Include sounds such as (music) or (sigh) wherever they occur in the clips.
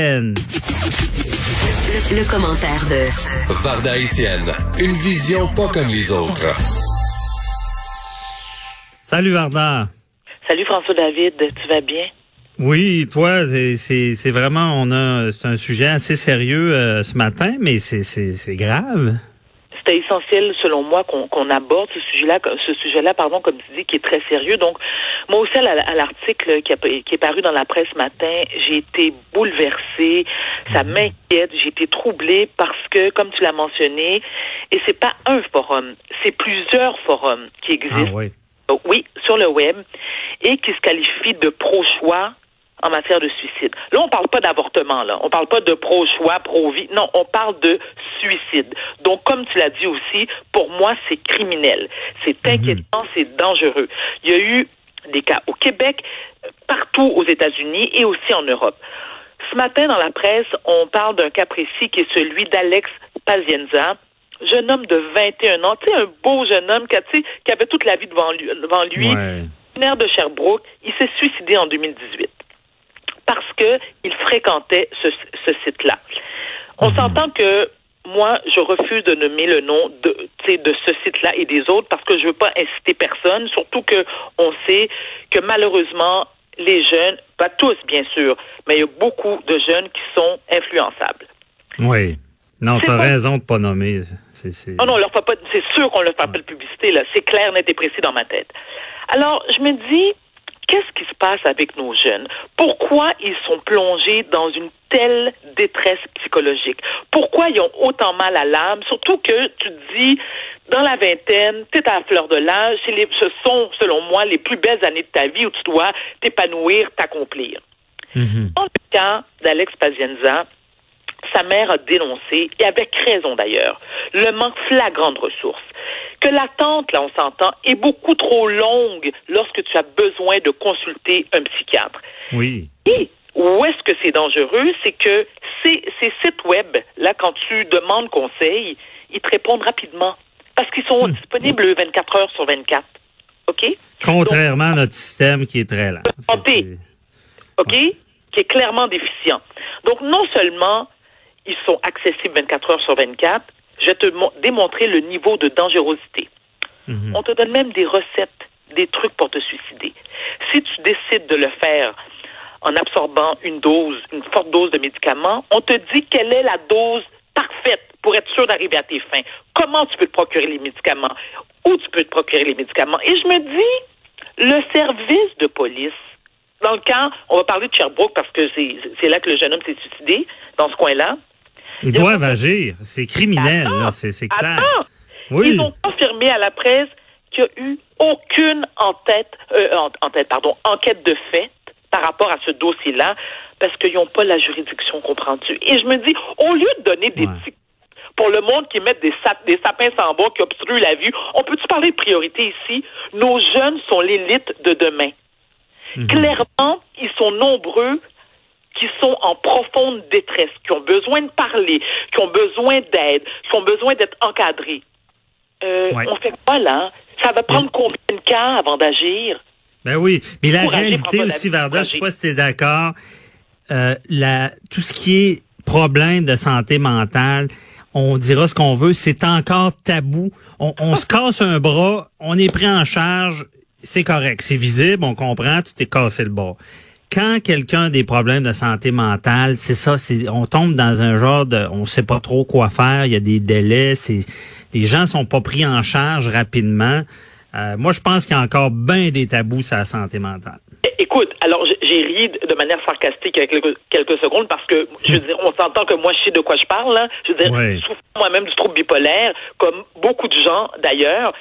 Le, commentaire de Varda Etienne, une vision pas comme les autres. Salut Varda. Salut François David, tu vas bien? Oui, toi, c'est vraiment, on a, c'est un sujet assez sérieux euh, ce matin, mais c'est grave c'est essentiel, selon moi, qu'on aborde ce sujet-là, ce sujet-là, pardon, comme tu dis, qui est très sérieux. Donc, moi aussi, à l'article qui, qui, est paru dans la presse ce matin, j'ai été bouleversée. Ça mhm. m'inquiète. J'ai été troublée parce que, comme tu l'as mentionné, et c'est pas un forum, c'est plusieurs forums qui existent. Ah, oui. oui, sur le web et qui se qualifient de pro-choix en matière de suicide. Là, on parle pas d'avortement, là. On parle pas de pro-choix, pro-vie. Non, on parle de suicide. Donc, comme tu l'as dit aussi, pour moi, c'est criminel. C'est mhm. inquiétant, c'est dangereux. Il y a eu des cas au Québec, partout aux États-Unis et aussi en Europe. Ce matin, dans la presse, on parle d'un cas précis qui est celui d'Alex Pazienza, jeune homme de 21 ans, tu sais, un beau jeune homme qui, qui avait toute la vie devant lui, devant lui, ouais. de Sherbrooke. Il s'est suicidé en 2018 parce qu'il fréquentait ce, site-là. On mhm. s'entend que moi, je refuse de nommer le nom de, de ce site-là et des autres parce que je veux pas inciter personne, surtout que on sait que malheureusement, les jeunes, pas tous bien sûr, mais il y a beaucoup de jeunes qui sont influençables. Oui. Non, tu as raison de pas nommer. C'est, Non, non, leur pas, c'est sûr qu'on leur fait pas de publicité, là. C'est clair, net et précis dans ma tête. Alors, je me dis, Qu'est-ce qui se passe avec nos jeunes? Pourquoi ils sont plongés dans une telle détresse psychologique? Pourquoi ils ont autant mal à l'âme? Surtout que tu te dis, dans la vingtaine, tu es à la fleur de l'âge, ce sont, selon moi, les plus belles années de ta vie où tu dois t'épanouir, t'accomplir. Mm-hmm. Dans le cas d'Alex Pazienza, sa mère a dénoncé, et avec raison d'ailleurs, le manque flagrant de ressources que l'attente, là, on s'entend, est beaucoup trop longue lorsque tu as besoin de consulter un psychiatre. Oui. Et où est-ce que c'est dangereux? C'est que ces, ces sites web, là, quand tu demandes conseil, ils te répondent rapidement parce qu'ils sont hmm. disponibles 24 heures sur 24. OK? Contrairement à notre système qui est très lent. OK? Qui est clairement déficient. Donc, non seulement ils sont accessibles 24 heures sur 24, je vais te démontrer le niveau de dangerosité. Mhm. On te donne même des recettes, des trucs pour te suicider. Si tu décides de le faire en absorbant une dose, une forte dose de médicaments, on te dit quelle est la dose parfaite pour être sûr d'arriver à tes fins. Comment tu peux te procurer les médicaments? Où tu peux te procurer les médicaments? Et je me dis, le service de police, dans le cas, on va parler de Sherbrooke parce que c'est là que le jeune homme s'est suicidé, dans ce coin-là. Ils doivent agir. C'est criminel, c'est clair. Oui. Ils ont confirmé à la presse qu'il n'y a eu aucune en tête, euh, en, tête, pardon, enquête de fait par rapport à ce dossier-là, parce qu'ils n'ont pas la juridiction, comprends-tu? Et je me dis, au lieu de donner des pour le monde qui met des, des sapins sans bois, qui obstruent la vue, on peut-tu parler de priorité ici? Nos jeunes sont l'élite de demain. Mhm. Clairement, ils sont nombreux qui sont en profonde détresse, qui ont besoin de parler, qui ont besoin d'aide, qui ont besoin d'être encadrés. Euh, On fait quoi là? Ça va prendre combien de cas avant d'agir? Ben oui, mais la réalité aussi, Varda, je sais pas si tu es d'accord, euh, tout ce qui est problème de santé mentale, on dira ce qu'on veut, c'est encore tabou. On, on se casse un bras, on est pris en charge, c'est correct, c'est visible, on comprend, tu t'es cassé le bras quand quelqu'un a des problèmes de santé mentale, c'est ça, c'est on tombe dans un genre de on sait pas trop quoi faire, il y a des délais, c'est les gens sont pas pris en charge rapidement. Euh, moi, je pense qu'il y a encore bien des tabous sur la santé mentale. Écoute, alors j'ai ri de manière sarcastique avec quelques, secondes parce que je veux dire, on s'entend que moi je sais de quoi je parle. Là. Je veux dire, je souffre moi-même du trouble bipolaire, comme beaucoup de gens d'ailleurs.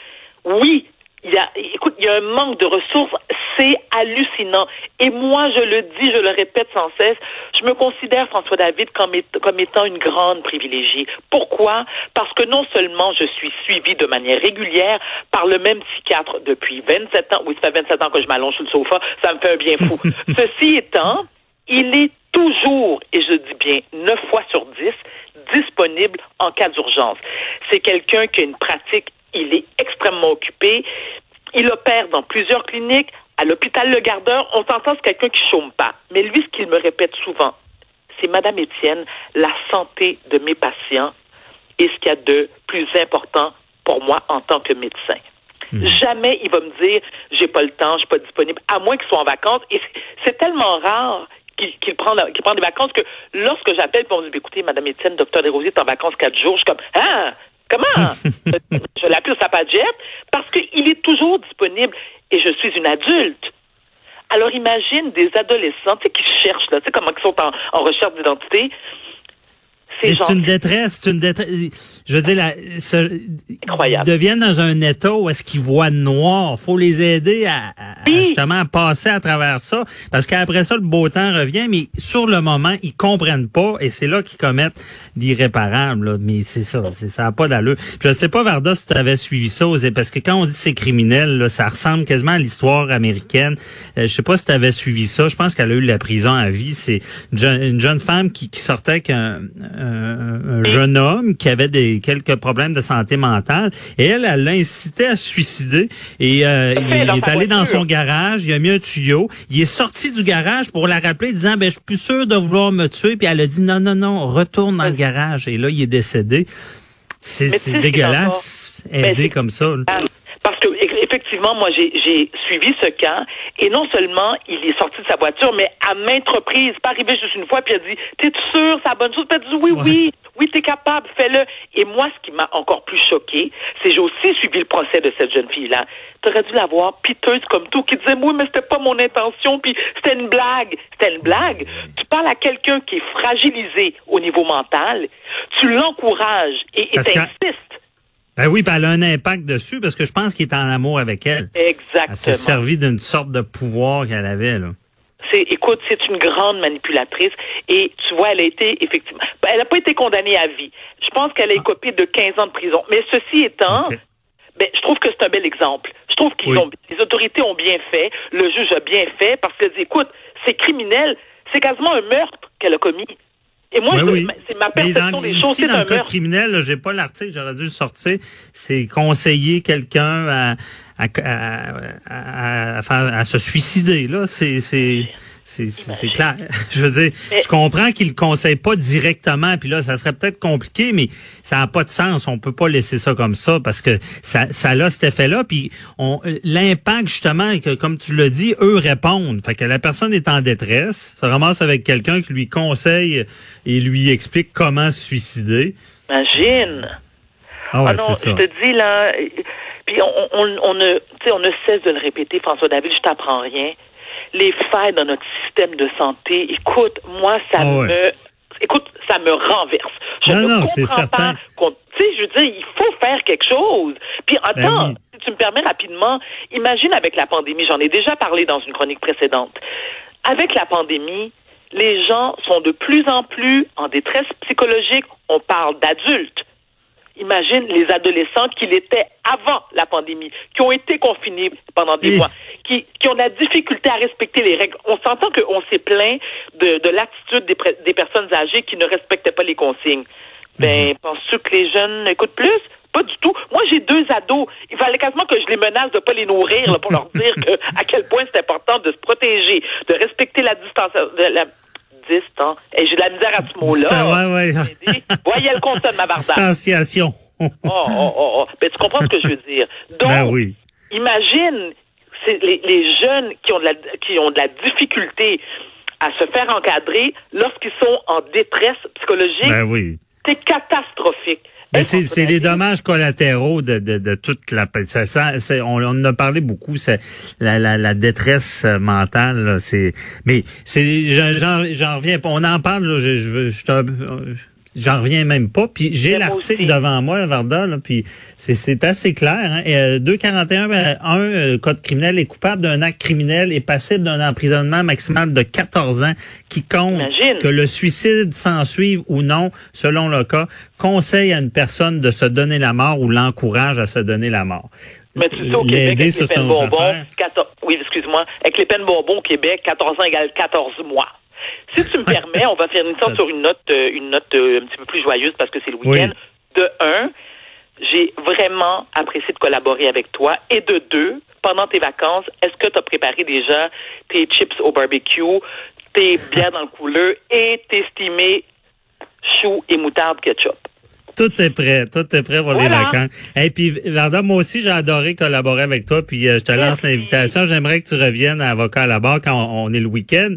Oui, il y a, écoute, il y a un manque de ressources, c'est hallucinant. Et moi, je le dis, je le répète sans cesse, je me considère, François David, comme, comme étant une grande privilégiée. Pourquoi? Parce que non seulement je suis suivie de manière régulière par le même psychiatre depuis 27 ans, oui, ça fait 27 ans que je m'allonge sur le sofa, ça me fait un bien fou. (laughs) Ceci étant, il est toujours, et je dis bien 9 fois sur 10, disponible en cas d'urgence. C'est quelqu'un qui a une pratique il est extrêmement occupé. Il opère dans plusieurs cliniques. À l'hôpital Le Gardeur, on s'entend, c'est quelqu'un qui chôme pas. Mais lui, ce qu'il me répète souvent, c'est Madame Étienne, la santé de mes patients est ce qu'il y a de plus important pour moi en tant que médecin. Hmm. Jamais il va me dire j'ai pas le temps, je suis pas disponible, à moins qu'il soit en vacances. Et c'est tellement rare qu'il prend, prend des vacances que lorsque j'appelle, on me dit écoutez, Madame Étienne, docteur Desrosiers est en vacances quatre jours, je suis comme ah comment? (laughs) jet parce qu'il est toujours disponible et je suis une adulte. Alors imagine des adolescents qui cherchent là, tu sais comment ils sont en recherche d'identité c'est une détresse, c'est une détresse. Je veux dire, la, ils deviennent dans un état où est-ce qu'ils voient noir. Faut les aider à, justement passer à travers ça, parce qu'après ça, le beau temps revient, mais sur le moment, ils comprennent pas, et c'est là qu'ils commettent l'irréparable. Mais c'est ça, c'est ça n'a pas d'allure. Je sais pas, Varda, si tu avais suivi ça, parce que quand on dit c'est criminel, là, ça ressemble quasiment à l'histoire américaine. Euh, je sais pas si tu avais suivi ça. Je pense qu'elle a eu la prison à vie. C'est une, jeune, femme qui, qui sortait avec un un, jeune homme qui avait des quelques problèmes de santé mentale. Et elle, elle l'a incité à se suicider. Et euh, il, est allé dans son garage, il a mis un tuyau, il est sorti du garage pour la rappeler disant ben je suis plus sûr de vouloir me tuer. Puis elle a dit non non non retourne dans le garage. Et là il est décédé. C'est dégueulasse aider comme ça. Que effectivement, moi, j'ai suivi ce cas et non seulement il est sorti de sa voiture, mais à maintes reprises, pas arrivé juste une fois, puis il a dit T'es sûr, c'est la bonne chose? Puis il a dit Oui, oui, oui, t'es capable, fais-le. Et moi, ce qui m'a encore plus choqué, c'est j'ai aussi suivi le procès de cette jeune fille-là. T'aurais dû la voir piteuse comme tout, qui disait Oui, mais c'était pas mon intention, puis c'était une blague. C'était une blague. Tu parles à quelqu'un qui est fragilisé au niveau mental, tu l'encourages et t'insistes ben oui, ben elle a un impact dessus parce que je pense qu'il est en amour avec elle. Exactement. Elle s'est servi d'une sorte de pouvoir qu'elle avait, là. C'est, écoute, c'est une grande manipulatrice et tu vois, elle a été effectivement, ben, elle n'a pas été condamnée à vie. Je pense qu'elle a ah. écopé de 15 ans de prison. Mais ceci étant, ben, je trouve que c'est un bel exemple. Je trouve qu'ils ont, les autorités ont bien fait, le juge a bien fait parce qu'elle dit, écoute, c'est criminel, c'est quasiment un meurtre qu'elle a commis. Et moi, c'est ma perception des choses. Ici, dans le code criminel, j'ai pas l'article, j'aurais dû le sortir. C'est conseiller quelqu'un à à, à, à, à, se suicider. Là, c'est c'est clair. (laughs) Je veux dire, je comprends qu'il ne conseille pas directement, puis là, ça serait peut-être compliqué, mais ça n'a pas de sens. On peut pas laisser ça comme ça parce que ça, ça a cet effet-là. Puis l'impact, justement, que comme tu l'as dit, eux répondent. Fait que la personne est en détresse, se ramasse avec quelqu'un qui lui conseille et lui explique comment se suicider. Imagine. Ah ouais, ah non, je te dis là, puis on, on, on, ne, on ne cesse de le répéter, François David, je t'apprends rien les failles dans notre système de santé, écoute, moi, ça ah me écoute, ça me renverse. Je non, ne non, comprends pas. Tu sais, je veux dire, il faut faire quelque chose. Puis ben attends, si tu me permets rapidement, imagine avec la pandémie, j'en ai déjà parlé dans une chronique précédente. Avec la pandémie, les gens sont de plus en plus en détresse psychologique. On parle d'adultes imagine les adolescents qu'il était avant la pandémie, qui ont été confinés pendant des mois, qui, qui ont la difficulté à respecter les règles. On s'entend qu'on s'est plaint de, de l'attitude des, des, personnes âgées qui ne respectaient pas les consignes. Ben, mhm. penses-tu que les jeunes écoutent plus? Pas du tout. Moi, j'ai deux ados. Il fallait quasiment que je les menace de pas les nourrir pour leur dire que, (laughs) à quel point c'est important de se protéger, de respecter la distance, de la, Hein. Et j'ai de la misère à ce mot-là. Ouais, ouais. Voyez le constat de ma barbe. Distanciation. oh, oh, oh, oh. Mais tu comprends ce que je veux dire. (laughs) Donc, ben oui. imagine les, les jeunes qui ont, de la, qui ont de la difficulté à se faire encadrer lorsqu'ils sont en détresse psychologique. Ben oui. C'est catastrophique. Mais c'est les dommages collatéraux de, de, de toute la ça, ça on, on en a parlé beaucoup c'est la, la, la, détresse mentale c'est mais c'est j'en reviens pas on en parle là, je, je, je, J'en reviens même pas. Puis j'ai l'article devant moi, Varda, là, puis c'est assez clair. Hein. Et, 241 euh, 1 euh, code criminel est coupable d'un acte criminel et passible d'un emprisonnement maximal de 14 ans qui compte que le suicide s'ensuive ou non, selon le cas, conseille à une personne de se donner la mort ou l'encourage à se donner la mort. Mais tu sais, au Québec, avec les peines bonbons, 14, oui, excuse-moi, avec les peines bonbons au Québec, 14 ans égale 14 mois. Si tu me (laughs) permets, on va faire une sorte sur une note, euh, une note euh, un petit peu plus joyeuse parce que c'est le week-end. De un, j'ai vraiment apprécié de collaborer avec toi. Et de deux, pendant tes vacances, est-ce que tu as préparé déjà tes chips au barbecue, tes bières dans le couleur et tes estimés choux et moutarde ketchup? Tout est prêt, tout est prêt pour les vacances. Et puis, Varda, moi aussi, j'ai adoré collaborer avec toi. Puis, euh, je te lance l'invitation. J'aimerais que tu reviennes à Avocat à la barre quand on, est le week-end.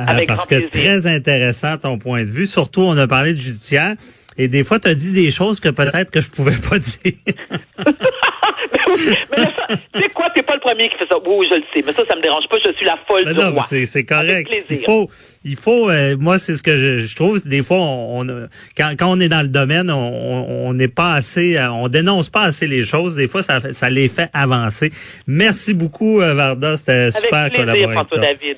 Euh, parce que très intéressant ton point de vue. Surtout, on a parlé de judiciaire. Et des fois, tu as dit des choses que peut-être que je pouvais pas (laughs) dire. (laughs) mais premier qui fait ça. Oui, je le sais, mais ça, ça me dérange pas. Je suis la folle mais non, C'est correct. Il faut, il faut. Euh, moi, c'est ce que je, trouve. Des fois, on, quand, quand on est dans le domaine, on n'est pas assez, euh, on dénonce pas assez les choses. Des fois, ça, ça les fait avancer. Merci beaucoup, euh, Varda. C'était super plaisir, François David.